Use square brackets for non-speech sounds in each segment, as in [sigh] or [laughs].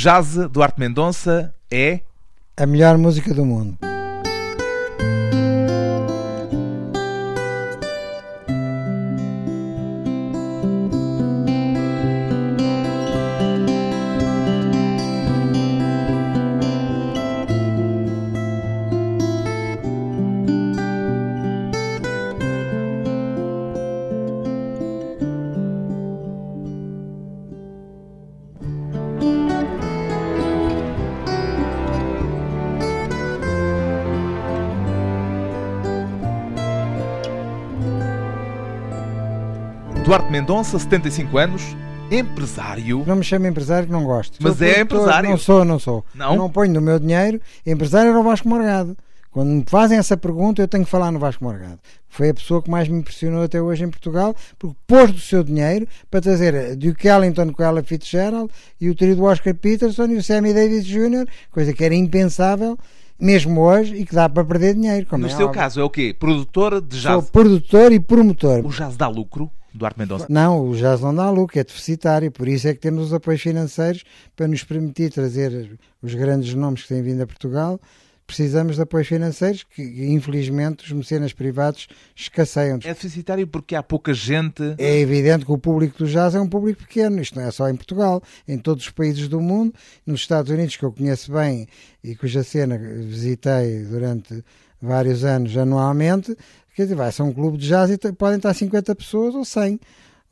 Jazz Duarte Mendonça é a melhor música do mundo. Mendonça, 75 anos, empresário. Não me chame empresário que não gosto. Mas Sou é empresário. Não sou, não sou. Não? Não ponho no meu dinheiro. Empresário era o Vasco Morgado. Quando me fazem essa pergunta, eu tenho que falar no Vasco Morgado. Foi a pessoa que mais me impressionou até hoje em Portugal, porque pôs do seu dinheiro para trazer Duke Ellington com ela Fitzgerald e o trio do Oscar Peterson e o Sammy Davis Jr., coisa que era impensável, mesmo hoje, e que dá para perder dinheiro. No é seu óbvio. caso, é o quê? Produtor de Sou jazz. produtor e promotor. O jazz dá lucro, Duarte Mendonça? Não, o jazz não dá lucro, é deficitário, por isso é que temos os apoios financeiros para nos permitir trazer os grandes nomes que têm vindo a Portugal. Precisamos de apoios financeiros que, infelizmente, os mecenas privados escasseiam. É deficitário porque há pouca gente. É evidente que o público do jazz é um público pequeno, isto não é só em Portugal, em todos os países do mundo, nos Estados Unidos, que eu conheço bem e cuja cena visitei durante vários anos anualmente, quer dizer, vai-se a um clube de jazz e podem estar 50 pessoas ou 100.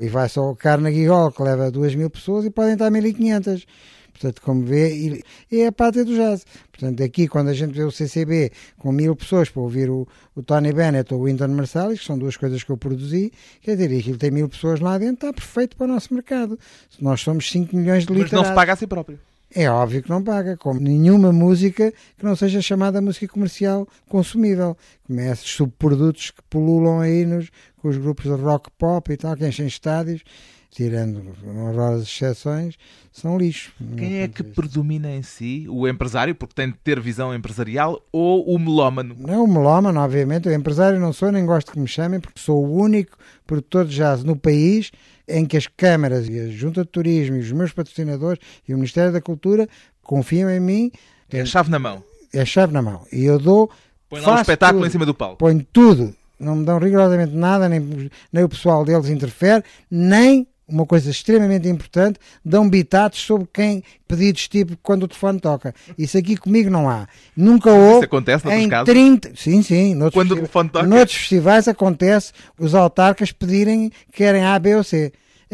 E vai-se ao Carnegie Hall, que leva 2 mil pessoas, e podem estar 1500. Portanto, como vê, é a pátria do jazz. Portanto, aqui, quando a gente vê o CCB com mil pessoas para ouvir o, o Tony Bennett ou o Wynton Marsalis, que são duas coisas que eu produzi, quer dizer, aquilo tem mil pessoas lá dentro, está perfeito para o nosso mercado. Nós somos 5 milhões de Mas literatos. não se paga a si próprio. É óbvio que não paga, como nenhuma música que não seja chamada música comercial consumível. Esses subprodutos que pululam aí nos, com os grupos de rock pop e tal, que enchem estádios, tirando honrosas exceções, são lixo. Quem é que predomina em si? O empresário, porque tem de ter visão empresarial, ou o melómano? Não, o melómano, obviamente, eu empresário não sou, nem gosto que me chamem, porque sou o único produtor de jazz no país em que as câmaras e a Junta de Turismo e os meus patrocinadores e o Ministério da Cultura confiam em mim, É a chave na mão. é a chave na mão. E eu dou. Põe lá um espetáculo tudo. em cima do palco. ponho tudo, não me dão rigorosamente nada, nem, nem o pessoal deles interfere, nem, uma coisa extremamente importante, dão bitados sobre quem pedidos tipo quando o telefone toca. Isso aqui comigo não há. Nunca houve. acontece noutros em casos? 30, sim, sim. Noutros Quando o telefone toca? Noutros festivais acontece os autarcas pedirem que querem A, B ou C.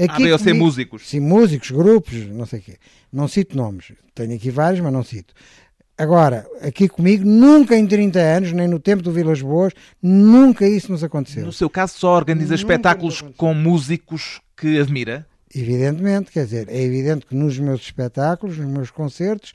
A, B ou C comigo- músicos. Sim, músicos, grupos, não sei o quê. Não cito nomes. Tenho aqui vários, mas não cito. Agora, aqui comigo, nunca em 30 anos, nem no tempo do Vilas Boas, nunca isso nos aconteceu. No seu caso, só organiza Nunca espetáculos com músicos que admira? Evidentemente, quer dizer, é evidente que nos meus espetáculos, nos meus concertos,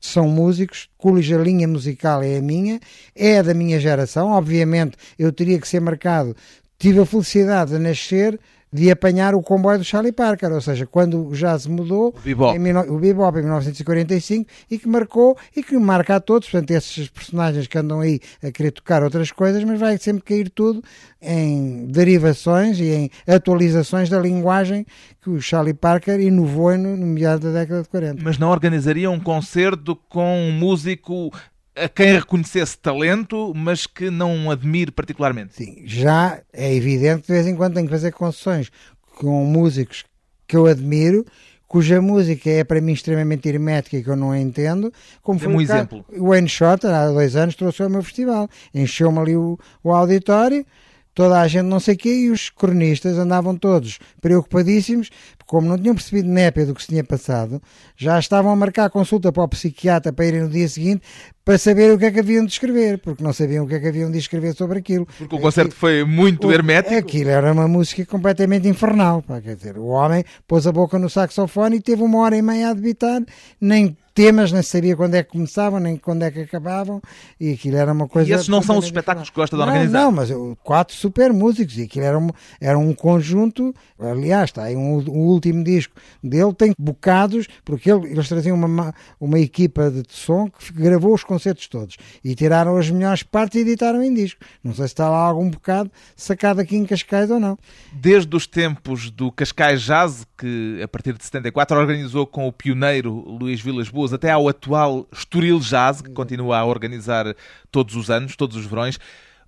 são músicos, cuja linha musical é a minha, é a da minha geração. Obviamente, eu teria que ser marcado. Tive a felicidade de nascer de apanhar o comboio do Charlie Parker, ou seja, quando o jazz mudou, bebop. em o bebop em 1945, e que marcou e que marca a todos, portanto, esses personagens que andam aí a querer tocar outras coisas, mas vai sempre cair tudo em derivações e em atualizações da linguagem que o Charlie Parker inovou no, no meado da década de 40. Mas não organizaria um concerto com um músico a quem reconhecesse talento, mas que não admire particularmente? Sim, já é evidente que de vez em quando tenho que fazer concessões com músicos que eu admiro, cuja música é para mim extremamente hermética e que eu não entendo, como foi um o exemplo. o Wayne Shorter, há dois anos, trouxe ao meu festival, encheu-me ali o, o auditório, toda a gente não sei o quê, e os cronistas andavam todos preocupadíssimos, porque como não tinham percebido népia do que se tinha passado, já estavam a marcar consulta para o psiquiatra para irem no dia seguinte para saber o que é que haviam de escrever, porque não sabiam o que é que haviam de escrever sobre aquilo. Porque o concerto foi muito O- hermético. Aquilo era uma música completamente infernal. Pá, quer dizer, o homem pôs a boca no saxofone e teve uma hora e meia a debitar, nem temas, nem sabia quando é que começavam, nem quando é que acabavam, e aquilo era uma coisa. E esses não são os espetáculos que gosta de organizar? Não, não, mas eu- quatro super músicos, e aquilo era um, era um conjunto. Aliás, está aí um, um último disco dele tem bocados, porque ele, eles traziam uma, uma equipa de som que gravou os concertos todos e tiraram as melhores partes e editaram em disco. Não sei se está lá algum bocado sacado aqui em Cascais ou não. Desde os tempos do Cascais Jazz, que a partir de 74 organizou com o pioneiro Luís Vilas Boas, até ao atual Estoril Jazz, que continua a organizar todos os anos, todos os verões,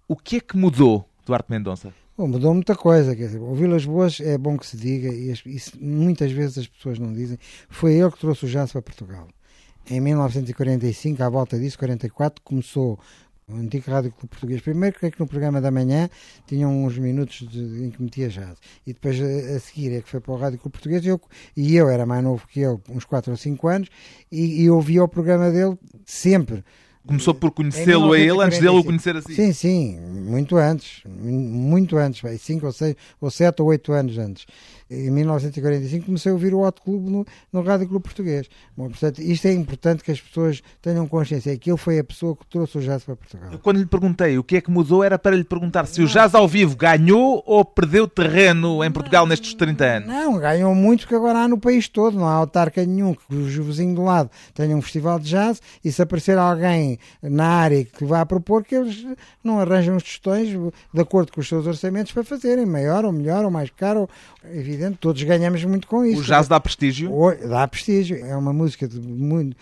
o que é que mudou, Duarte Mendonça? Bom, mudou muita coisa, quer dizer, o Vilas Boas é bom que se diga, e isso muitas vezes as pessoas não dizem, foi ele que trouxe o jazz para Portugal. Em 1945, à volta disso, 44, começou o antigo Rádio Clube Português. Primeiro, creio que no programa da manhã tinham uns minutos de, em que metia jazz. E depois, a, a, seguir, é que foi para o Rádio Clube Português e eu, e eu era mais novo que ele, uns 4 ou 5 anos, e, e ouvia o programa dele sempre Começou por conhecê-lo a ele antes dele o conhecer assim? Sim, sim, muito antes, muito antes, 5 ou 6 ou 7 ou 8 anos antes em 1945 comecei a ouvir o Hot Clube no, no Rádio Clube Português. Bom, portanto, isto é importante que as pessoas tenham consciência, é que ele foi a pessoa que trouxe o jazz para Portugal. Quando lhe perguntei o que é que mudou, era para lhe perguntar se o jazz ao vivo ganhou ou perdeu terreno em Portugal não, nestes 30 anos. Não, ganhou muito porque agora há no país todo, não há autarca nenhum que o vizinho do lado tenha um festival de jazz e se aparecer alguém na área que vá propor, que eles não arranjam os tostões de acordo com os seus orçamentos para fazerem, maior ou melhor ou mais caro, evidente, todos ganhamos muito com isso. O jazz dá prestígio? dá prestígio. É uma música de muito.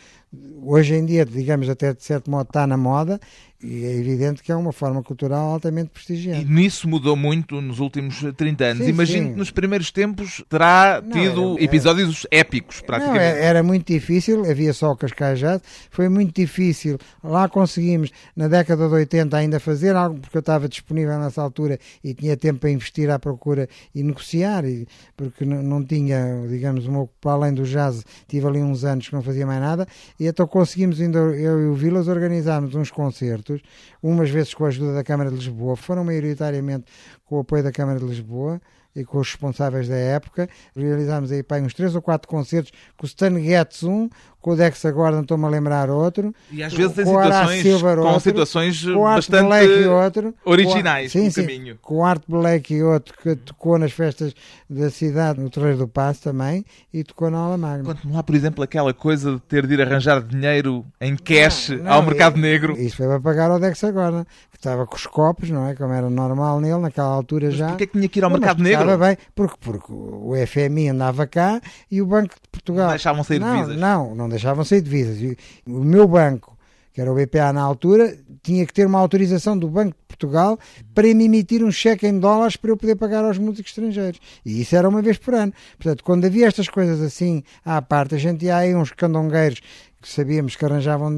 Hoje em dia, digamos, até de certo modo está na moda e é evidente que é uma forma cultural altamente prestigiada. E nisso mudou muito nos últimos 30 anos. Sim, Imagino sim. que nos primeiros tempos terá não, tido era, episódios era, épicos, praticamente. Não, era muito difícil, havia só o Cascajado, foi muito difícil. Lá conseguimos, na década de 80, ainda fazer algo, porque eu estava disponível nessa altura e tinha tempo para investir à procura e negociar, e, porque não, não tinha, digamos, uma, para além do jazz, tive ali uns anos que não fazia mais nada, e então conseguimos, ainda eu e o Vilas, organizarmos uns concertos umas vezes com a ajuda da Câmara de Lisboa, foram maioritariamente com o apoio da Câmara de Lisboa e com os responsáveis da época. Realizámos aí pá, uns três ou quatro concertos com o Stan Getz um, com o Dex Gordon estou-me a lembrar outro. E às vezes em situações, Silver, com outro, situações com bastante Black outro, originais com, sim, sim, caminho. Com o Art Black e outro que tocou nas festas da cidade, no Terreiro do Passo também, e tocou na Aula Magna. Conte-me lá, por exemplo, aquela coisa de ter de ir arranjar dinheiro em cash não, não, ao mercado negro. Isso foi para pagar ao Dex Gordon, que estava com os copos, não é? Como era normal nele, naquela altura Mas já. porquê é que tinha que ir ao não, mercado negro? Estava bem, porque, porque o FMI andava cá e o Banco de Portugal... Não deixavam sair não, divisas? Não, não deixavam sair divisas. O meu banco, que era o BPA na altura, tinha que ter uma autorização do Banco de Portugal para me emitir um cheque em dólares para eu poder pagar aos músicos estrangeiros. E isso era uma vez por ano. Portanto, quando havia estas coisas assim à parte, a gente ia aí uns candongueiros sabíamos que arranjavam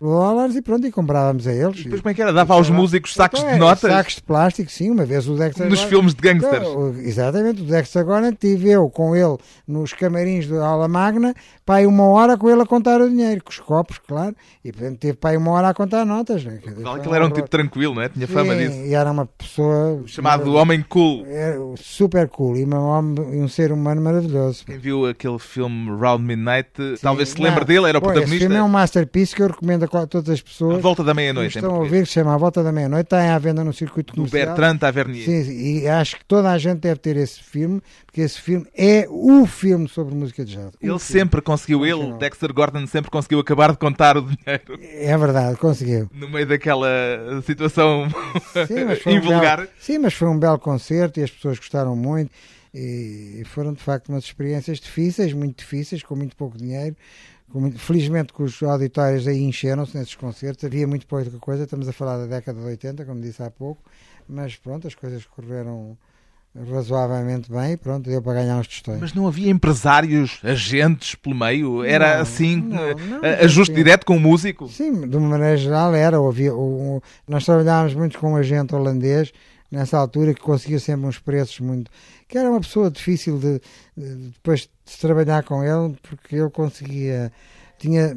dólares e pronto, e comprávamos a eles. E depois como é que era? Dava aos músicos sacos então, de notas? Sacos de plástico, sim, uma vez o Dexter... Nos filmes de gangsters. Então, exatamente, o Dexter agora tive eu com ele nos camarins da Aula Magna, pai uma hora com ele a contar o dinheiro, com os copos, claro, e portanto teve pai uma hora a contar notas. Né? Que ele era um tipo tranquilo, não é? Tinha sim, fama disso. e era uma pessoa... Chamado era, Homem Cool. Era super cool, e um, um ser humano maravilhoso. Quem viu aquele filme Round Midnight, sim, talvez se lembre dele, era o protagonista. Esse filme é um master masterpiece que eu recomendo a todas as pessoas. A Volta da Meia-Noite. Estão a ouvir, que se chama A Volta da Meia-Noite, está à venda no circuito comercial. Do Bertrand Tavernier. Sim, e acho que toda a gente deve ter esse filme, porque esse filme é o filme sobre música de jazz. Ele sempre conseguiu, ele, Dexter Gordon, sempre conseguiu acabar de contar o dinheiro. É verdade, conseguiu. No meio daquela situação sim, invulgar. Um belo, sim, mas foi um belo concerto e as pessoas gostaram muito. E foram de facto umas experiências difíceis, muito difíceis, com muito pouco dinheiro, Felizmente que os auditórios aí encheram-se nesses concertos, havia muito pouca coisa, estamos a falar da década de 80, como disse há pouco, mas pronto, as coisas correram razoavelmente bem e pronto, deu para ganhar uns tostões. Mas não havia empresários, agentes pelo meio? Era não, assim, não, não, ajuste assim, direto com o músico? Sim, de uma maneira geral era. Havia, um, nós trabalhávamos muito com um agente holandês nessa altura que conseguia sempre uns preços muito que era uma pessoa difícil de, de depois de trabalhar com ele, porque ele conseguia. Tinha,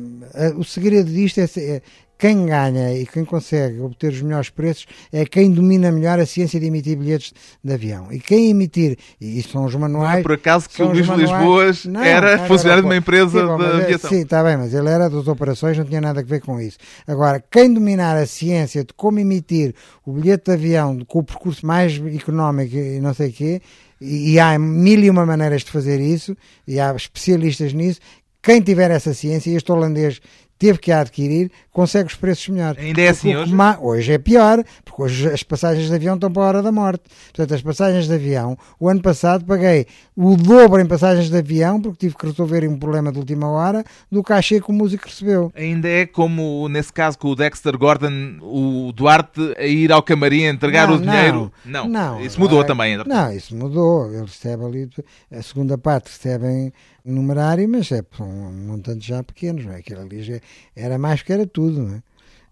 o segredo disto é quem ganha e quem consegue obter os melhores preços é quem domina melhor a ciência de emitir bilhetes de avião. E quem emitir, e isso são os manuais. Não é por acaso que o Luís Lisboas não, era funcionário de uma empresa sim, de é- aviação. Sim, está bem, mas ele era das operações, não tinha nada a ver com isso. Agora, quem dominar a ciência de como emitir o bilhete de avião com o percurso mais económico e não sei o quê, E, e há mil e uma maneiras de fazer isso, e há especialistas nisso. Quem tiver essa ciência, e este holandês teve que a adquirir, consegue os preços melhores. Ainda é assim hoje? Hoje é pior, porque hoje as passagens de avião estão para a hora da morte. Portanto, as passagens de avião, o ano passado paguei o dobro em passagens de avião, porque tive que resolver um problema de última hora, do cachê que o músico recebeu. Ainda é como, nesse caso, com o Dexter Gordon, o Duarte a ir ao camarim a entregar não, o dinheiro? Não, não. Isso mudou é, também. Não, isso mudou. Ele recebe ali, a segunda parte recebem numerário, mas é um montante já pequenos, não é? Aquilo ali já era mais que era tudo, não é?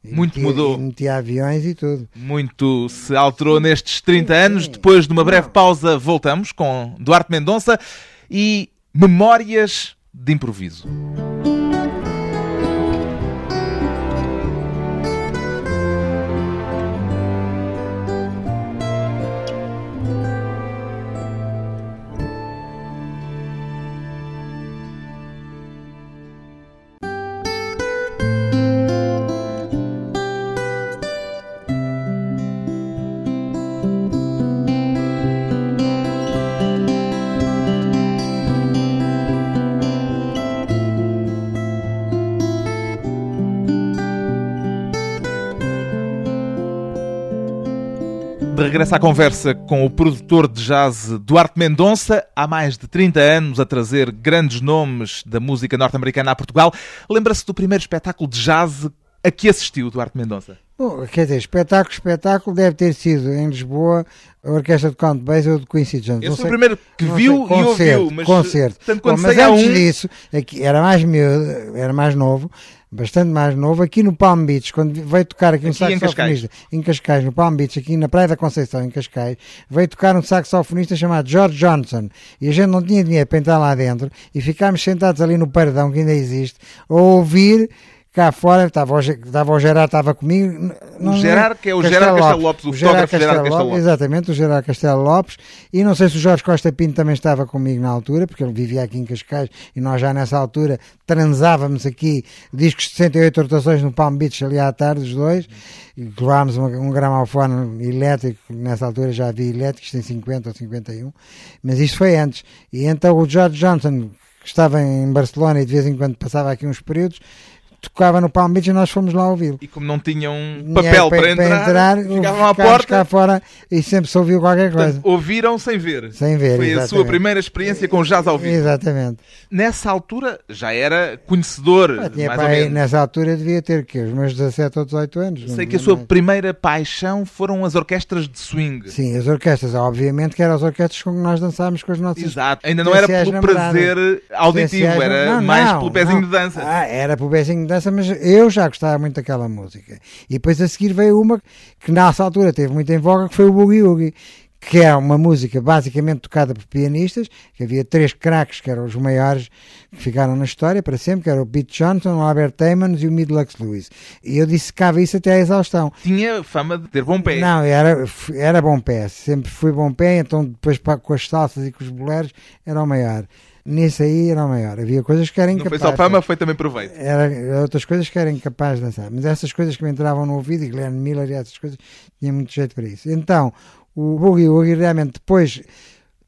Muito metia, mudou. Metia aviões e tudo. Muito se alterou nestes 30 anos. Depois de uma breve pausa, voltamos com Duarte Mendonça e Memórias de Improviso. De regresso à conversa com o produtor de jazz Duarte Mendonça, há mais de 30 anos a trazer grandes nomes da música norte-americana a Portugal. Lembra-se do primeiro espetáculo de jazz a que assistiu Duarte Mendonça? Bom, quer dizer, espetáculo, espetáculo deve ter sido em Lisboa a orquestra de Count Basie ou de Quincy Jones. Esse foi o primeiro que viu sei, e ouviu, mas concerto. Tanto Bom, mas antes um... disso, aqui, era mais miúdo, era mais novo, bastante mais novo, aqui no Palm Beach, quando veio tocar aqui um aqui saxofonista, em Cascais. em Cascais, no Palm Beach, aqui na Praia da Conceição, em Cascais, veio tocar um saxofonista chamado George Johnson, e a gente não tinha dinheiro para entrar lá dentro, e ficámos sentados ali no paredão, que ainda existe, a ouvir cá fora, estava o, estava o Gerard, estava comigo. Não, o Gerard, que é o Castelo Gerard Castelo Lopes, o, o Gerard Castelo, Gerard Castelo Lopes. Exatamente, o Gerard Castelo Lopes. E não sei se o Jorge Costa Pinto também estava comigo na altura, porque ele vivia aqui em Cascais e nós já nessa altura transávamos aqui discos de 68 rotações no Palm Beach ali à tarde, os dois. E levámos um, um gramofone elétrico, nessa altura já havia elétricos, tem 50 ou 51, mas isto foi antes. E então o George Johnson, que estava em Barcelona e de vez em quando passava aqui uns períodos, tocava no Palm Beach e nós fomos lá ouvi-lo. E como não tinham papel para, para, entrar, entrar ficavam à porta cá fora e sempre se ouviu qualquer coisa. Portanto, ouviram sem ver. Sem ver, Foi exatamente. a sua primeira experiência com jazz ao vivo. Exatamente. Nessa altura já era conhecedor, ah, tinha mais ou menos. Nessa altura devia ter que os meus 17 ou 18 anos. Sei que a sua primeira paixão foram as orquestras de swing. Sim, as orquestras, obviamente que eram as orquestras com que nós dançávamos com as nossas Exato, ainda não era pelo namoradas. prazer auditivo, era não, mais não, pelo pezinho não. de dança. Ah, era pelo pezinho de dança, mas eu já gostava muito daquela música. E depois a seguir veio uma que nessa altura teve muito em voga, que foi o Boogie Woogie, que é uma música basicamente tocada por pianistas, que havia três craques que eram os maiores que ficaram na história para sempre, que eram o Pete Johnson, o Albert Taymans e o Midlux Lewis. E eu dissecava isso até à exaustão. Tinha fama de ter bom pé. Não, era, era bom pé, sempre fui bom pé, então depois com as salsas e com os boleros era o maior nisso aí era o maior. Havia coisas que eram incapazes. Não foi só fama, foi também proveito. Era outras coisas que eram incapazes de dançar. Mas essas coisas que me entravam no ouvido, e Glenn Miller e essas coisas, tinha muito jeito para isso. Então, o Boogie Woogie realmente depois.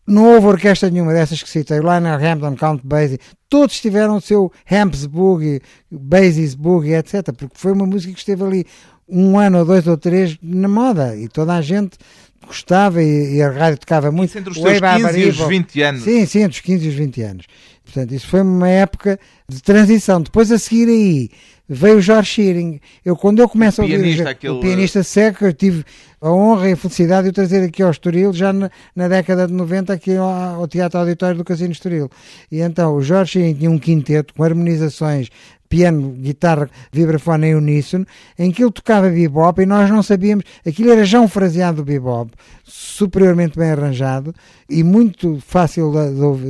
Não houve orquestra nenhuma dessas que citei, Lionel Hampton, Count Basie, todos tiveram o seu Hamps Boogie, Basie's Boogie, etc. Porque foi uma música que esteve ali um ano ou dois ou três na moda e toda a gente gostava e, e a rádio tocava muito. Isso entre os seus 15 e os 20 anos. Sim, sim, entre os 15 e os 20 anos. Portanto, isso foi uma época de transição. Depois a seguir aí veio o George Shearing. Eu, quando eu começo o a ouvir pianista, o, aquele... o pianista seco, eu tive a honra e a felicidade de o trazer aqui ao Estoril, já na, na década de 90, aqui ao, ao Teatro Auditório do Casino Estoril. E então o George Shearing tinha um quinteto com harmonizações piano, guitarra, vibrafone em uníssono, em que ele tocava bebop e nós não sabíamos, aquilo era já um fraseado do bebop, superiormente bem arranjado e muito fácil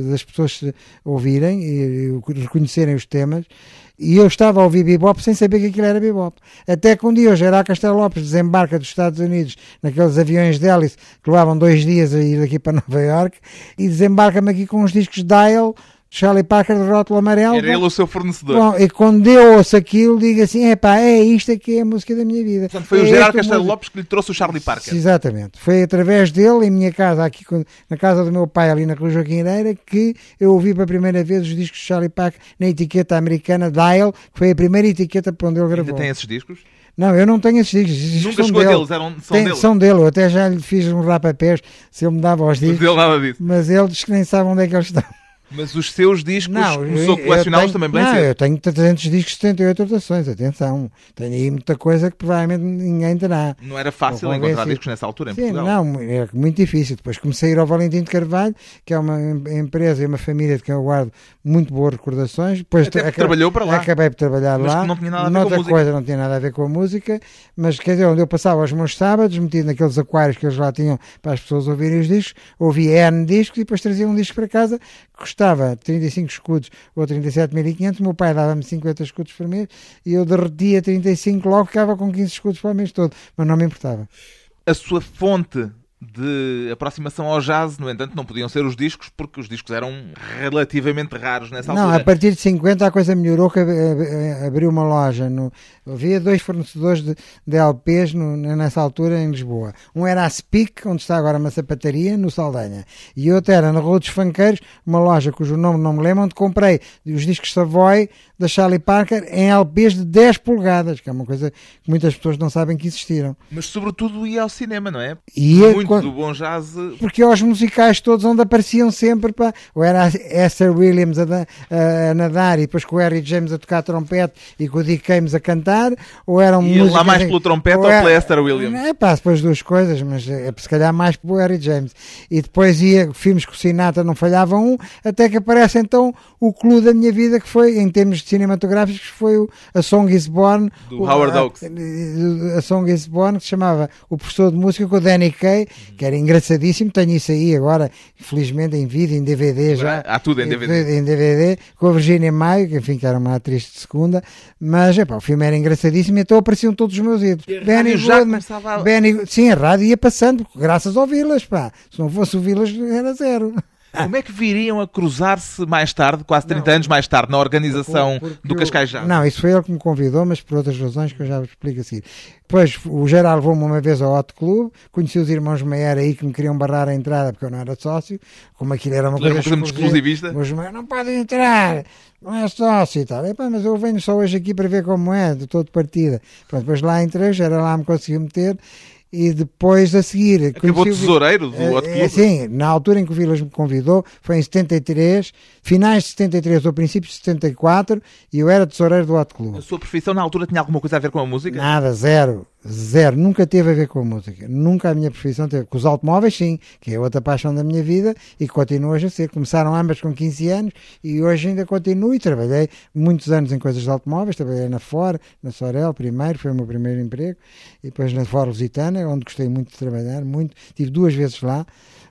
das pessoas ouvirem e reconhecerem os temas. E eu estava a ouvir bebop sem saber que aquilo era bebop. Até que um dia o Gerard Castelo Lopes desembarca dos Estados Unidos naqueles aviões de hélice que levavam dois dias a ir daqui para Nova York e desembarca-me aqui com uns discos Dial Charlie Parker de rótulo amarelo. Era ele o seu fornecedor. Bom, e quando eu ouço aquilo, digo assim: é pá, é isto que é a música da minha vida. Portanto, foi é o Gerardo Castelo música. Lopes que lhe trouxe o Charlie Parker. Exatamente. Foi através dele, em minha casa, aqui na casa do meu pai, ali na Rua Joaquim que eu ouvi pela primeira vez os discos de Charlie Parker na etiqueta americana Dial, que foi a primeira etiqueta para onde ele Ainda gravou. tem esses discos? Não, eu não tenho esses discos. Nunca são chegou dele. deles, eram, são Tem- dele. são dele. Eu até já lhe fiz um rapapés se ele me dava os discos, nada disso. mas ele diz que nem sabe onde é que eles estão. Mas os seus discos Não, começou a colecioná-los também bem Não, cedo. eu tenho 300 discos, 78 rotações, atenção. Tenho aí muita coisa que provavelmente ninguém terá. Não era fácil encontrar discos nessa altura em Sim, Portugal. não, é muito difícil. Depois comecei a ir ao Valentim de Carvalho, que é uma em- empresa e uma família de quem eu guardo muito boas recordações. Depois Até acabei- trabalhou para lá. Acabei por trabalhar Mas lá. não tinha nada a ver com Noutra música. coisa não tinha nada a ver com a música, mas quer dizer, onde eu passava os meus sábados, metido naqueles aquários que eles lá tinham para as pessoas ouvirem os discos, ouvia N discos e depois trazia um disco para casa que custava 35 escudos ou 37.500. O meu pai dava-me 50 escudos por mês e eu derretia 35 logo, ficava com 15 escudos para o mês todo, mas não me importava. A sua fonte de aproximação ao jazz, no entanto, não podiam ser os discos, porque os discos eram relativamente raros nessa Não, altura. a partir de 50 a coisa melhorou, que ab- abriu uma loja. No, havia dois fornecedores de, de LPs no- nessa altura em Lisboa. Um era a Speak, onde está agora uma sapataria, no Saldanha. E outro era na Rua dos Fanqueiros, uma loja cujo nome não me lembro, onde comprei os discos Savoy da Charlie Parker em LPs de 10 polegadas, que é uma coisa que muitas pessoas não sabem que existiram. Mas sobretudo ia ao cinema, não é? Ia Muito quan- do bom jazz. porque aos musicais todos onde apareciam sempre, pá, ou era a Esther Williams a, a- a nadar e depois com o Harry James a tocar trompete e com o Dick James a cantar, ou eram lá músicas mais em- pelo trompete ou era- pela Esther Williams? É pá, depois duas coisas, mas é, se calhar mais pelo Harry James. E depois ia filmes com o Sinatra, não falhava um, até que aparece então o clube da minha vida, que foi, em termos cinematográficos, foi o A Song is Born. Do o- Howard a- Hawks. a Song is Born, que se chamava O Professor de Música com o Danny Kaye, que era engraçadíssimo. Tenho isso aí agora, infelizmente, em vídeo, em DVD já. Há tudo em DVD. Em DVD, com a Virginia Maio, que enfim, que era uma atriz de segunda. Mas epá, o filme era engraçadíssimo e então apareciam todos os meus ídolos. E já começava a- Benny- sim, a rádio ia passando, graças ao Vilas, pá. Se não fosse o Vilas, era zero. Como é que viriam a cruzar-se mais tarde, quase 30 anos mais tarde, na organização Porque do Cascais Jazz? Não, isso foi ele que me convidou, mas por outras razões que eu já vos explico assim. Depois o Gerard levou-me uma vez ao Hot Club, conheci os irmãos Meyer aí que me queriam barrar a entrada porque eu não era sócio, como aquilo era uma coisa coisa exclusivista. Os Meyer não podem entrar, não é sócio e tal. Epá, mas eu venho só hoje aqui para ver como é, de todo partida. Pronto, depois lá entrei, o Gerard lá me conseguiu meter e depois a seguir. Acabou conheci o- tesoureiro do Hot é, Club? sim, na altura em que o Vilas me convidou, foi em 73, finais de 73 ou princípios de 74, e eu era tesoureiro do Hot Club. A sua profissão na altura tinha alguma coisa a ver com a música? Nada, zero, zero, nunca teve a ver com a música, nunca a minha profissão teve. Com os automóveis, sim, que é outra paixão da minha vida e continua hoje a ser. Começaram ambas com 15 anos e hoje ainda continuo e trabalhei muitos anos em coisas de automóveis, trabalhei na Ford, na Sorel primeiro, foi o meu primeiro emprego, e depois na Ford Lusitana, onde gostei muito de trabalhar, muito, tive duas vezes lá.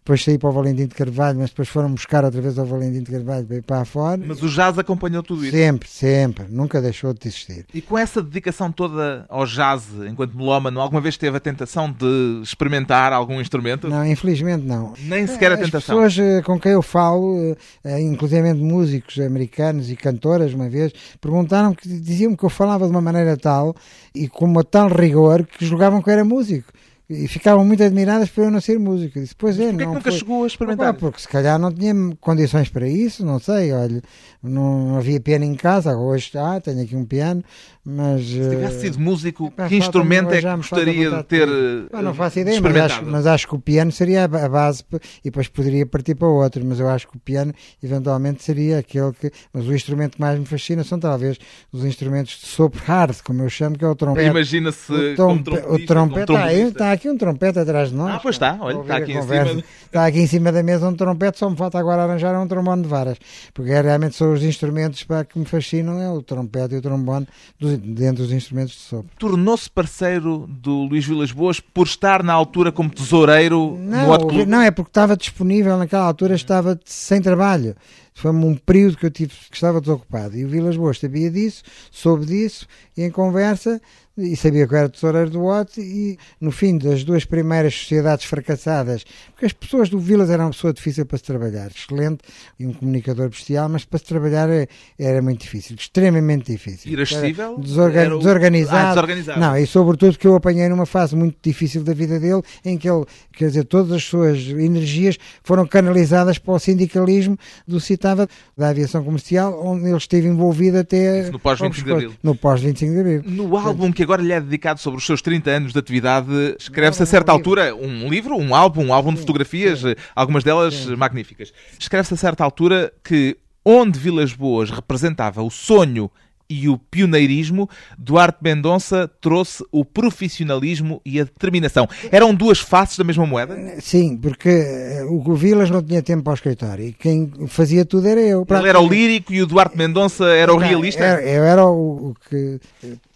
Depois saí para o Valentim de Carvalho, mas depois foram buscar outra vez ao Valentim de Carvalho para ir para a Ford. Mas o jazz acompanhou tudo isso. Sempre, sempre, nunca deixou de existir. E com essa dedicação toda ao jazz, enquanto melómano, alguma vez teve a tentação de experimentar algum instrumento? Não, infelizmente não. Nem sequer a As tentação. pessoas eh, com quem eu falo, eh, inclusive músicos americanos e cantoras, uma vez, perguntaram que diziam que eu falava de uma maneira tal e com uma tal rigor que julgavam que eu era músico. E ficavam muito admiradas por eu não ser músico. Eu Disse, pois é, não nunca foi- chegou a experimentar? Opa, porque se calhar não tinha condições para isso, não sei, olha, não, havia piano em casa, hoje está, tenho aqui um piano, mas... Se tivesse sido músico, que instrumento é que gostaria de ter Pá, não eh, faço ideia, mas acho, mas acho que o piano seria a ba- a base e depois poderia partir para outro, mas eu acho que o piano eventualmente seria aquele que. Mas o instrumento que mais me fascina são talvez os instrumentos de sopro hard, como eu chamo, que é o trompete. Imagina-se O, trompe- trompetista, o trompete, como está, aí, trombonista. está aqui um trompete atrás de nós. Ah, pois está, olha, está aqui em conversa. cima. Está aqui em cima da mesa um trompete, só me falta agora arranjar um trombone de varas, porque realmente são os instrumentos para que me fascinam, é o trompete e o trombone do- dentro dos instrumentos de sopro. Tornou-se parceiro do Luís Vilas Boas por estar na altura como tesoureiro no Não, Club? não, é porque estava disponível naquela altura, estava sem trabalho. Foi um período que eu tive que estava desocupado. E o Vilas Boas sabia disso, soube disso, e em conversa e sabia que eu era tesoureiro do OT e no fim das duas primeiras sociedades fracassadas, porque as pessoas do Vilas eram uma pessoa difícil para se trabalhar, excelente e um comunicador bestial, mas para se trabalhar era, era muito difícil, extremamente difícil. Irascível? Desorgan o... desorganizado. Ah, desorganizado. Não, e sobretudo que eu apanhei numa fase muito difícil da vida dele, em que ele, quer dizer, todas as suas energias foram canalizadas para o sindicalismo do da aviação comercial, onde ele esteve envolvido até... Isso no pós-25 de Abril. No pós-25 de Abril. No álbum que agora lhe é dedicado sobre os seus 30 anos de atividade. Escreve-se a certa altura um livro, um álbum, um álbum de fotografias, algumas delas magníficas. Escreve-se a certa altura que onde Vilas Boas representava o sonho e o pioneirismo, Duarte Mendonça trouxe o profissionalismo e a determinação. Eram duas faces da mesma moeda? Sim, porque eh, o Vilas não tinha tempo para o escritório e quem fazia tudo era eu. Ele era o lírico e o Duarte Mendonça era o realista? Eu era o que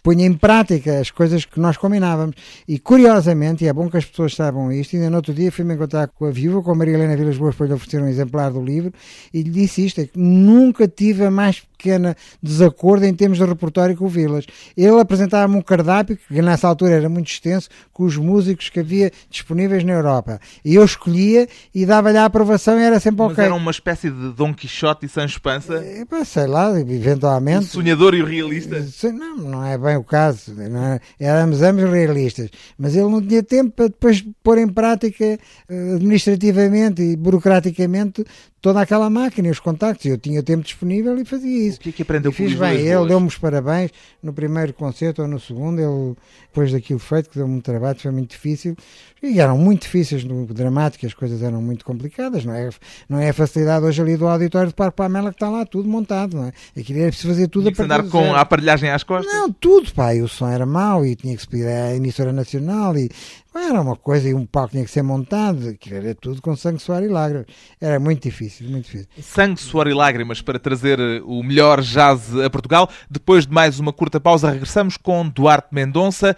punha em prática as coisas que nós combinávamos. E curiosamente, e é bom que as pessoas saibam isto, ainda no outro dia fui-me encontrar com a viúva, com a Maria Helena Vilas Boas, para lhe oferecer um exemplar do livro, e lhe disse isto: é que nunca tive a mais pequena desacordo em termos de repertório com o Vilas. Ele apresentava-me um cardápio, que nessa altura era muito extenso, com os músicos que havia disponíveis na Europa. E eu escolhia e dava-lhe a aprovação e era sempre Mas ok. era uma espécie de Dom Quixote e Sancho Pança? É, sei lá, eventualmente. O sonhador e o realista? Não, não é bem bem o caso, é? éramos ambos realistas, mas ele não tinha tempo para depois pôr em prática eh, administrativamente e burocraticamente toda aquela máquina, os contactos. Eu tinha tempo disponível e fazia isso. O que é que aprendeu e Fiz bem, ele deu-me os parabéns no primeiro concerto ou no segundo, ele, depois daquilo feito, que deu-me um trabalho, foi muito difícil. E eram muito difíceis no dramático, as coisas eram muito complicadas, não é? Não é a facilidade hoje ali do auditório de Parque Pamela que está lá tudo montado, não é? Aquilo era preciso fazer tudo tinha a andar com a aparelhagem às costas? Não, tudo, pá, e o som era mau e tinha que se pedir à emissora nacional e era uma coisa, e um palco tinha que ser montado, aquilo era tudo com sangue, suor e lágrimas. Era muito difícil, muito difícil. Sangue, suor e lágrimas para trazer eh, o melhor jazz a Portugal. Depois de mais uma curta pausa, regressamos com Duarte Mendonça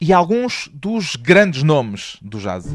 e alguns dos grandes nomes do jazz.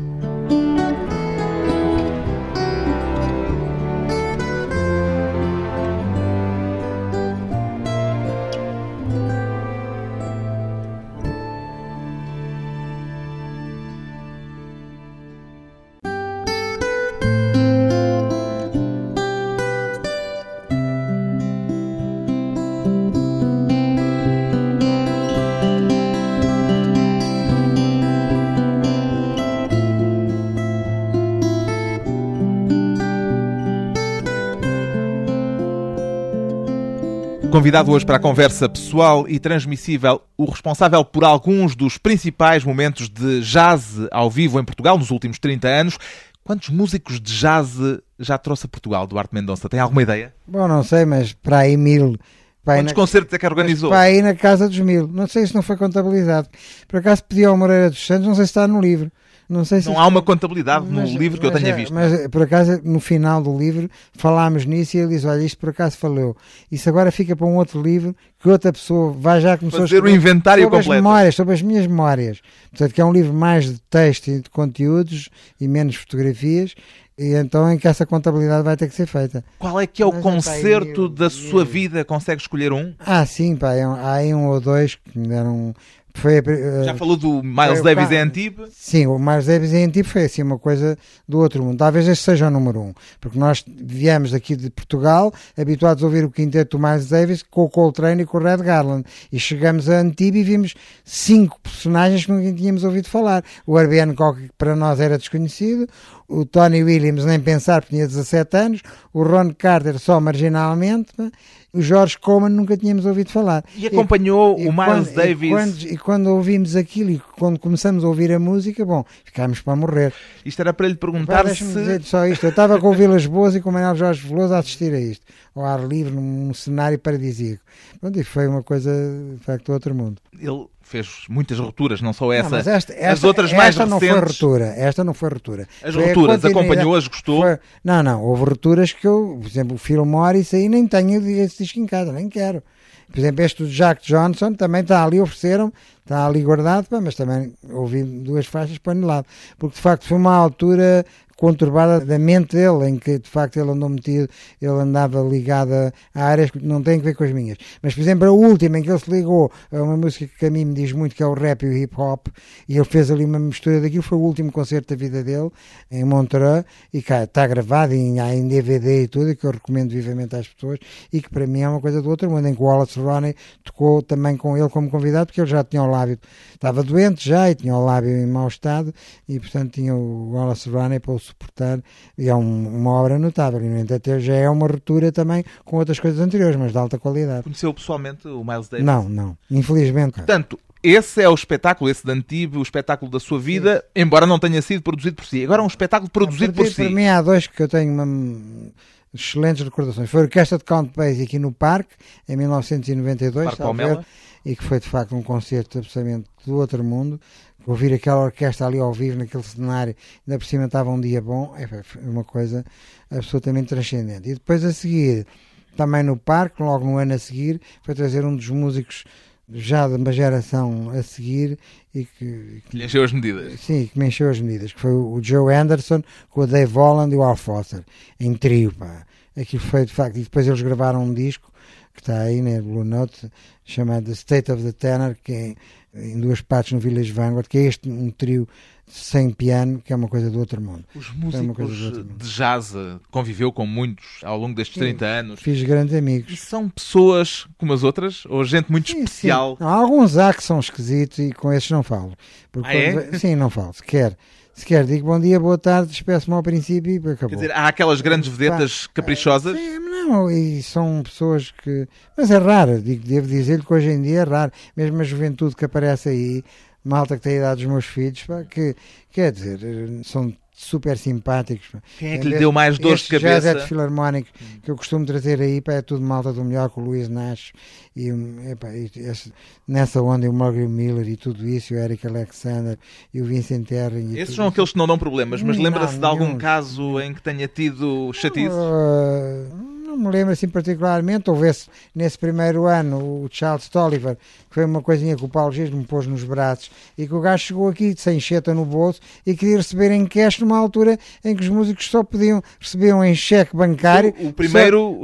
Convidado hoje para a conversa pessoal e transmissível, o responsável por alguns dos principais momentos de jazz ao vivo em Portugal nos últimos 30 anos. Quantos músicos de jazz já trouxe a Portugal, Duarte Mendonça? Tem alguma ideia? Bom, não sei, mas para aí mil. Para Quantos na... concertos é que organizou? Para aí na casa dos mil. Não sei se não foi contabilizado. Por acaso pedi ao Moreira dos Santos, não sei se está no livro. Não, sei se não há uma contabilidade mas, no livro que eu tenha é, visto. Mas por acaso, no final do livro, falámos nisso e ele diz: Olha, isto por acaso falou. Isso agora fica para um outro livro que outra pessoa vai já começar a fazer o inventário sobre completo. As memórias, sobre as minhas memórias. Portanto, que é um livro mais de texto e de conteúdos e menos fotografias. E então em que essa contabilidade vai ter que ser feita. Qual é que é o Mas, concerto pai, da sua vida? Consegue escolher um? Ah, sim, pá, há aí um ou dois que me deram foi, uh, Já falou do Miles Davis em Antibes? Sim, o Miles Davis em Antibes foi assim uma coisa do outro mundo. Talvez este seja o número um, porque nós viemos aqui de Portugal habituados a ouvir o quinteto do Miles Davis com o Coltrane e com o Red Garland. E chegamos a Antibes e vimos cinco personagens que nunca tínhamos ouvido falar. O Herbie Hancock, que para nós era desconhecido, o Tony Williams nem pensar porque tinha 17 anos, o Ron Carter só marginalmente, o George Coleman nunca tínhamos ouvido falar. E acompanhou e, o Miles quando, Davis. E quando, e quando, ouvimos aquilo e quando começamos a ouvir a música, bom, ficámos para morrer. Isto era para lhe perguntar Pá, se... dizer só isto, eu estava com o Vilas Boas e com o Manuel Jorge Veloso a assistir a isto, ao ar livre, num cenário paradisíaco. Pronto, e foi uma coisa, de facto, do outro mundo. Ele fez muitas rupturas, não só essa. Não, esta, esta, as outras mais esta recentes. não foi ruptura. Esta não foi ruptura. As foi rupturas, acompanhou-as, gostou? Foi, não, não. Houve rupturas que eu, por exemplo, o Phil Morris aí nem tenho esse disco em casa, nem quero. Por exemplo, este do Jack Johnson também está ali, ofereceram, está ali guardado, mas também ouvi duas faixas para o lado. Porque de facto foi uma altura conturbada da mente dele, em que de facto ele andou metido, ele andava ligado a áreas que não têm a ver com as minhas. Mas, por exemplo, a última em que ele se ligou a uma música que a mim me diz muito, que é o rap e o hip hop, e ele fez ali uma mistura daquilo, foi o último concerto da vida dele, em Montreux, e cá está gravado em, em DVD e tudo, e que eu recomendo vivamente às pessoas, e que para mim é uma coisa do outro mundo, em que o Wallace Ronnie tocou também com ele como convidado, porque ele já tinha o lábio, estava doente já, e tinha o lábio em mau estado, e portanto tinha o Wallace Ronnie para o suportar, e é um, uma obra notável, e no entanto já é uma ruptura também com outras coisas anteriores, mas de alta qualidade. Conheceu pessoalmente o Miles Davis? Não, não, infelizmente. Portanto, esse é o espetáculo, esse de Antibes, o espetáculo da sua vida, Sim. embora não tenha sido produzido por si. Agora é um espetáculo produzido por si. Para mim há dois que eu tenho uma excelentes recordações. Foi a Orquestra de Count Basie aqui no Parque, em 1992, Parque e que foi de facto um concerto absolutamente do outro mundo. Ouvir aquela orquestra ali ao vivo, naquele cenário, ainda por cima estava um dia bom, é, foi uma coisa absolutamente transcendente. E depois a seguir, também no Parque, logo no ano a seguir, foi trazer um dos músicos já de uma geração a seguir e que, que lhe encheu as medidas. Sim, que me encheu as medidas, que foi o Joe Anderson com o Dave Holland e o Al Foster, em trio, pá. Aquilo foi de facto, e depois eles gravaram um disco que está aí na né, Blue Note, chamado The State of the Tenor, que é em duas partes no Village Vanguard, que é este um trio sem piano, que é uma coisa do outro mundo. Os músicos é de jazz eh, conviveu com muitos ao longo destes sim, 30 anos. Fiz grandes amigos. E são pessoas como as outras? Ou gente muito sim, especial? Sim. Há alguns há que são esquisitos e com esses não falo. Porque ah, é? Sim, não falo, sequer. Sequer digo bom dia, boa tarde, despeço-me ao princípio e acabou. Quer dizer, há aquelas grandes vedetas caprichosas? Sim, não, e são pessoas que. Mas é raro, digo, devo dizer-lhe que hoje em dia é raro. Mesmo a juventude que aparece aí, malta que tem a idade dos meus filhos, pá, que quer dizer, são super simpáticos. Quem é que lhe deu mais dor de cabeça? Jazz Filarmónico que eu costumo trazer aí, pá, é tudo malta do melhor com o Luís Nash e, epá, e esse, nessa onda o Morgan Miller e tudo isso, o Eric Alexander e o Vincent Herring. Esses são aqueles que não dão problemas, mas lembra-se de algum caso em que tenha tido chatice? Uh, não me lembro assim particularmente, houvesse nesse primeiro ano o Charles Tolliver, que foi uma coisinha que o Paulo Giz me pôs nos braços, e que o gajo chegou aqui sem cheta no bolso e queria receber em cash numa altura em que os músicos só podiam receber em cheque bancário. O, o primeiro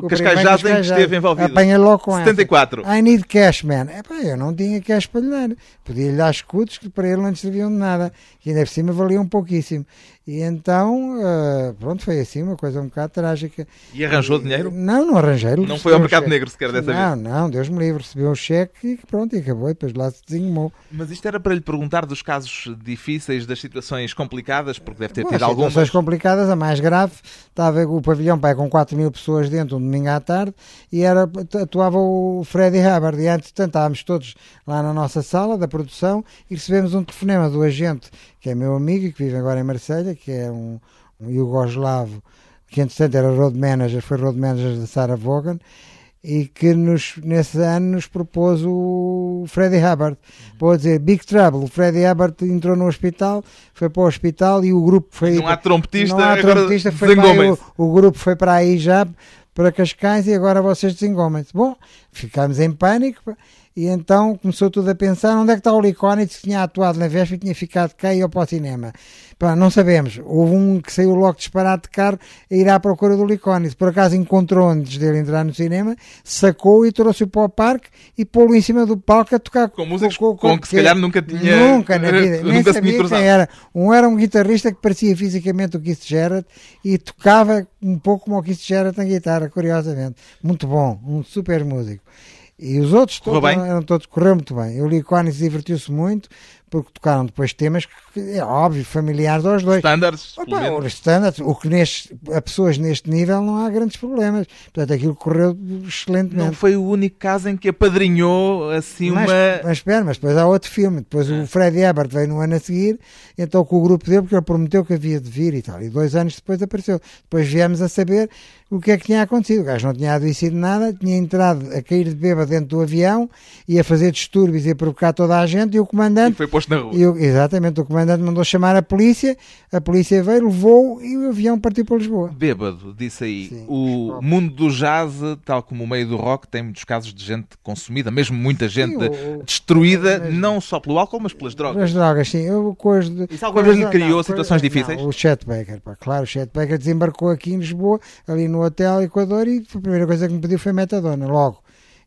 só, em que esteve envolvido. Apanha logo com 74. Essa. I need cash, man. Epá, eu não tinha cash para lhe dar. Podia-lhe dar escudos que para ele não serviam de nada. E ainda por cima valiam pouquíssimo. E então, uh, pronto, foi assim, uma coisa um bocado trágica. E arranjou e, dinheiro? Não, não arranjei. Não foi ao mercado negro sequer dessa não, vez? Não, não, Deus me livre, recebeu o cheque e pronto, e acabou, e depois lá se desenhou. Mas isto era para lhe perguntar dos casos difíceis, das situações complicadas, porque deve ter Bom, tido algumas. situações complicadas, a mais grave, estava o pavilhão pai, com 4 mil pessoas dentro, um domingo à tarde, e era, atuava o Freddy Hubbard, e antes, estávamos todos lá na nossa sala da produção, e recebemos um telefonema do agente que é meu amigo e que vive agora em Marselha, que é um, um Yugoslavo, que entretanto era road manager, foi road manager da Sarah Vaughan, e que nos, nesse ano nos propôs o Freddie Hubbard. Vou dizer, Big Trouble, o Freddie Hubbard entrou no hospital, foi para o hospital e o grupo foi... Não há trompetista, não há trompetista foi o, o grupo foi para aí já, para Cascais e agora vocês desengomem-se. Bom, ficámos em pânico e então começou tudo a pensar onde é que está o Licónides que tinha atuado na véspera e tinha ficado cá e ia para o cinema. Pá, não sabemos. Houve um que saiu logo disparado de carro a ir à procura do Licónides. Por acaso encontrou antes dele entrar no cinema, sacou e trouxe-o para o parque e pô-lo em cima do palco a tocar com músicos com, com, com que se calhar nunca tinha nunca na [laughs] vida, nem nunca sabia quem era. Um era um guitarrista que parecia fisicamente o Keith Jarrett e tocava um pouco como o Keith Jarrett na guitarra, curiosamente. Muito bom, um super músico. E os outros todos eram todos, correu muito bem. O Connick divertiu-se muito, porque tocaram depois temas que, é óbvio, familiares aos dois. Standards. Opa, os standards, o que neste, a pessoas neste nível não há grandes problemas. Portanto, aquilo correu excelentemente. Não foi o único caso em que apadrinhou assim mas, uma. Mas espera, mas depois há outro filme. Depois o Fred Ebert veio no ano a seguir, então com o grupo dele, porque ele prometeu que havia de vir e tal. E dois anos depois apareceu. Depois viemos a saber o que é que tinha acontecido. O gajo não tinha adoecido nada, tinha entrado a cair de bêbado dentro do avião, ia fazer distúrbios e a provocar toda a gente, e o comandante. E posto na rua. Eu, exatamente, o comandante mandou chamar a polícia, a polícia veio, levou e o avião partiu para Lisboa. Bêbado, disse aí. Sim, o mundo do jazz, tal como o meio do rock, tem muitos casos de gente consumida, mesmo muita gente sim, o, destruída, o, não só pelo álcool, mas pelas drogas. Pelas drogas, sim. Eu, de, Isso alguma vez lhe criou não, situações difíceis? Não, o Chet Baker, pá, claro, o Chet Baker desembarcou aqui em Lisboa, ali no Hotel Equador, e a primeira coisa que me pediu foi metadona, logo.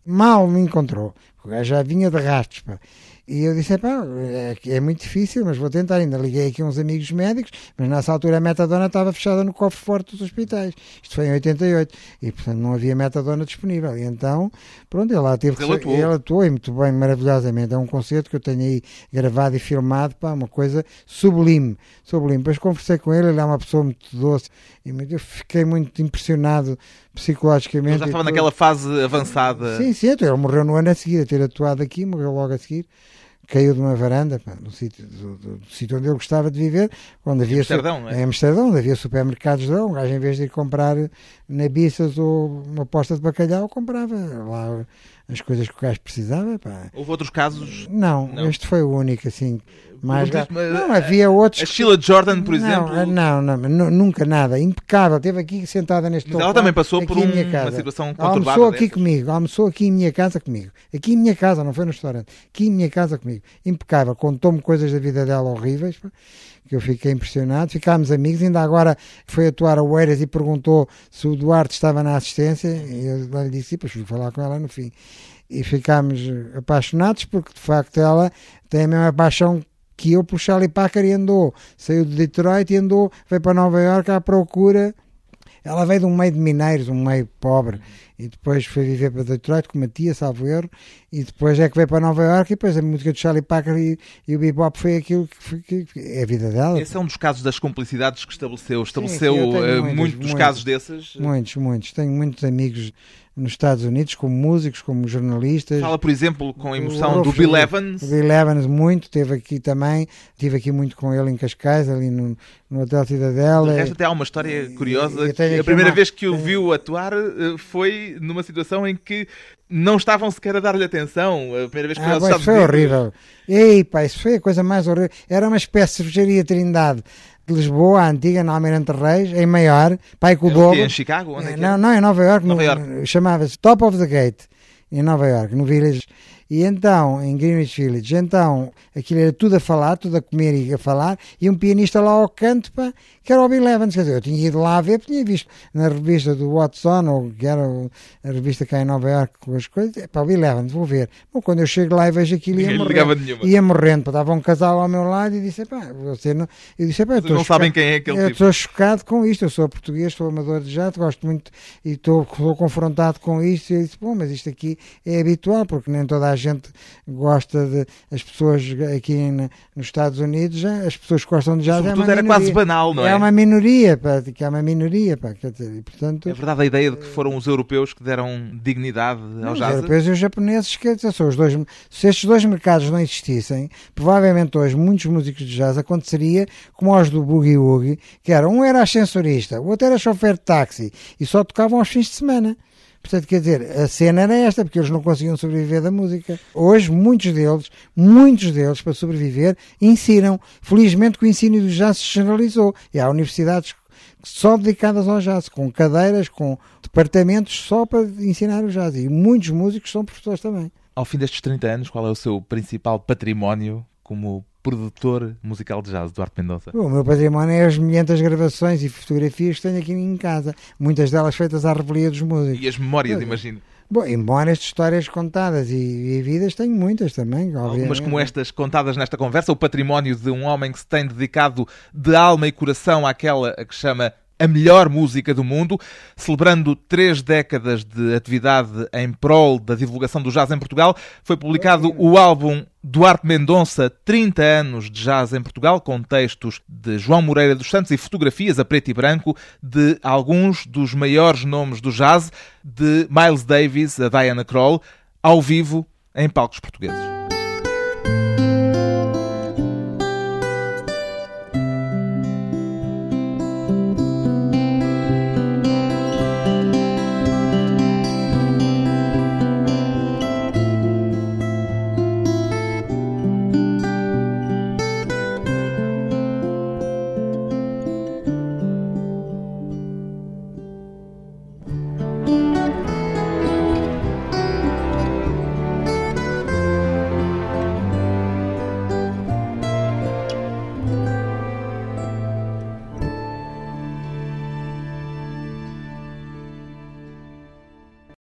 Mal me encontrou. O gajo já vinha de rastros. Pá. E eu disse: pá, é, é, muito difícil, mas vou tentar. Ainda liguei aqui uns amigos médicos, mas nessa altura a metadona estava fechada no cofre forte dos hospitais. Isto foi em 88 e, portanto, não havia metadona disponível. E então, pronto, ele lá teve ele, que, atuou. ele atuou e muito bem, maravilhosamente. É um concerto que eu tenho aí gravado e filmado, pá, uma coisa sublime. Sublime. Depois conversei com ele, ele é uma pessoa muito doce e eu fiquei muito impressionado psicologicamente. Ele já estava naquela fase avançada. Sim, sim, ele morreu no ano a seguir, a ter atuado aqui, morreu logo a seguir caiu de uma varanda pá, no sítio, do, do, do, sítio onde ele gostava de viver, onde havia Amsterdão, su... é? em Amsterdão, onde havia supermercados de um gajo em vez de ir comprar na Bissas ou uma posta de bacalhau, comprava lá as coisas que o gajo precisava. Pá. Houve outros casos? Não, não, este foi o único, assim. Mais não, havia outros. A Sheila Jordan, por exemplo? Não, não, não, nunca nada. Impecável. Esteve aqui sentada neste Mas ela também passou por um, uma situação conturbada. Almoçou aqui comigo. Almoçou aqui em minha casa comigo. Aqui em minha casa, não foi no restaurante. Aqui em minha casa comigo. Impecável. Contou-me coisas da vida dela horríveis. Que eu fiquei impressionado. Ficámos amigos. Ainda agora foi atuar a Oeiras e perguntou se o Duarte estava na assistência. E eu lhe disse, pois fui falar com ela no fim e ficámos apaixonados porque de facto ela tem a mesma paixão que eu por Charlie Packer e andou, saiu de Detroit e andou, veio para Nova York à procura. Ela veio de um meio de mineiros, um meio pobre, e depois foi viver para Detroit com Matias, salvo erro, e depois é que veio para Nova York e depois a música de Charlie Packer e, e o bebop foi aquilo que, que, que, é a vida dela. Esse é um dos casos das complicidades que estabeleceu. Estabeleceu Sim, uh, muitos, muitos, muitos casos desses? Muitos, muitos. Tenho muitos amigos nos Estados Unidos, como músicos, como jornalistas. Fala, por exemplo, com emoção do Bill Evans. Bill Evans, muito, teve aqui também, estive aqui muito com ele em Cascais, ali no, no Hotel Cidadela. De resto, até há uma história curiosa. Que a primeira uma... vez que o viu atuar eh, foi numa situação em que não estavam sequer a dar-lhe atenção. A primeira vez que ah, foi Isso foi horrível. Ei, pá, isso foi a coisa mais horrível. Era uma espécie de cervejaria Trindade de Lisboa, a antiga, na Almirante Reis, em maior, pai com o dobro. em Chicago? Onde é não, não, em Nova York. York. Chamava-se Top of the Gate, em Nova York, no Village. E então, em Greenwich Village, então, aquilo era tudo a falar, tudo a comer e a falar, e um pianista lá ao canto, pá, que era o Bill Evans. Quer dizer, eu tinha ido lá ver, tinha visto na revista do Watson, ou que era a revista cá em Nova York com as coisas, pá, o Bill Evans, vou ver. Bom, quando eu chego lá e vejo aquilo, ia morrendo. Ia morrendo, estava um casal ao meu lado e disse, pá, você não. Eu disse, pá, eu não sabem quem é aquele eu tipo. estou chocado com isto, eu sou português, sou amador de jato, gosto muito e estou, estou confrontado com isto. E eu disse, bom, mas isto aqui é habitual, porque nem toda a gente gosta de. As pessoas aqui nos Estados Unidos, as pessoas que gostam de jazz. Sobretudo é era minoria. quase banal, não é? É uma minoria, pá, que é uma minoria, pá, quer dizer, e, portanto. É verdade a ideia de que foram os europeus que deram dignidade ao jazz? Os europeus e os japoneses, quer dizer, são os dois. Se estes dois mercados não existissem, provavelmente hoje muitos músicos de jazz aconteceria como os do Boogie Woogie, que era um era ascensorista, o outro era chofer de táxi e só tocavam aos fins de semana. Portanto, quer dizer, a cena era esta, porque eles não conseguiam sobreviver da música. Hoje, muitos deles, muitos deles, para sobreviver, ensinam. Felizmente que o ensino do jazz se generalizou. E há universidades só dedicadas ao jazz, com cadeiras, com departamentos só para ensinar o jazz. E muitos músicos são professores também. Ao fim destes 30 anos, qual é o seu principal património como produtor musical de jazz, Duarte Mendonça? O meu património é as milhentas gravações e fotografias que tenho aqui em casa, muitas delas feitas à revelia dos músicos. E as memórias, imagino. Bom, e memórias de histórias contadas e, e, vidas tenho muitas também. Algumas como estas contadas nesta conversa, o património de um homem que se tem dedicado de alma e coração àquela a que chama a melhor música do mundo, celebrando três décadas de atividade em prol da divulgação do jazz em Portugal. Foi publicado o álbum Duarte Mendonça, 30 anos de jazz em Portugal, com textos de João Moreira dos Santos e fotografias a preto e branco de alguns dos maiores nomes do jazz, de Miles Davis a Diana Kroll, ao vivo em palcos portugueses.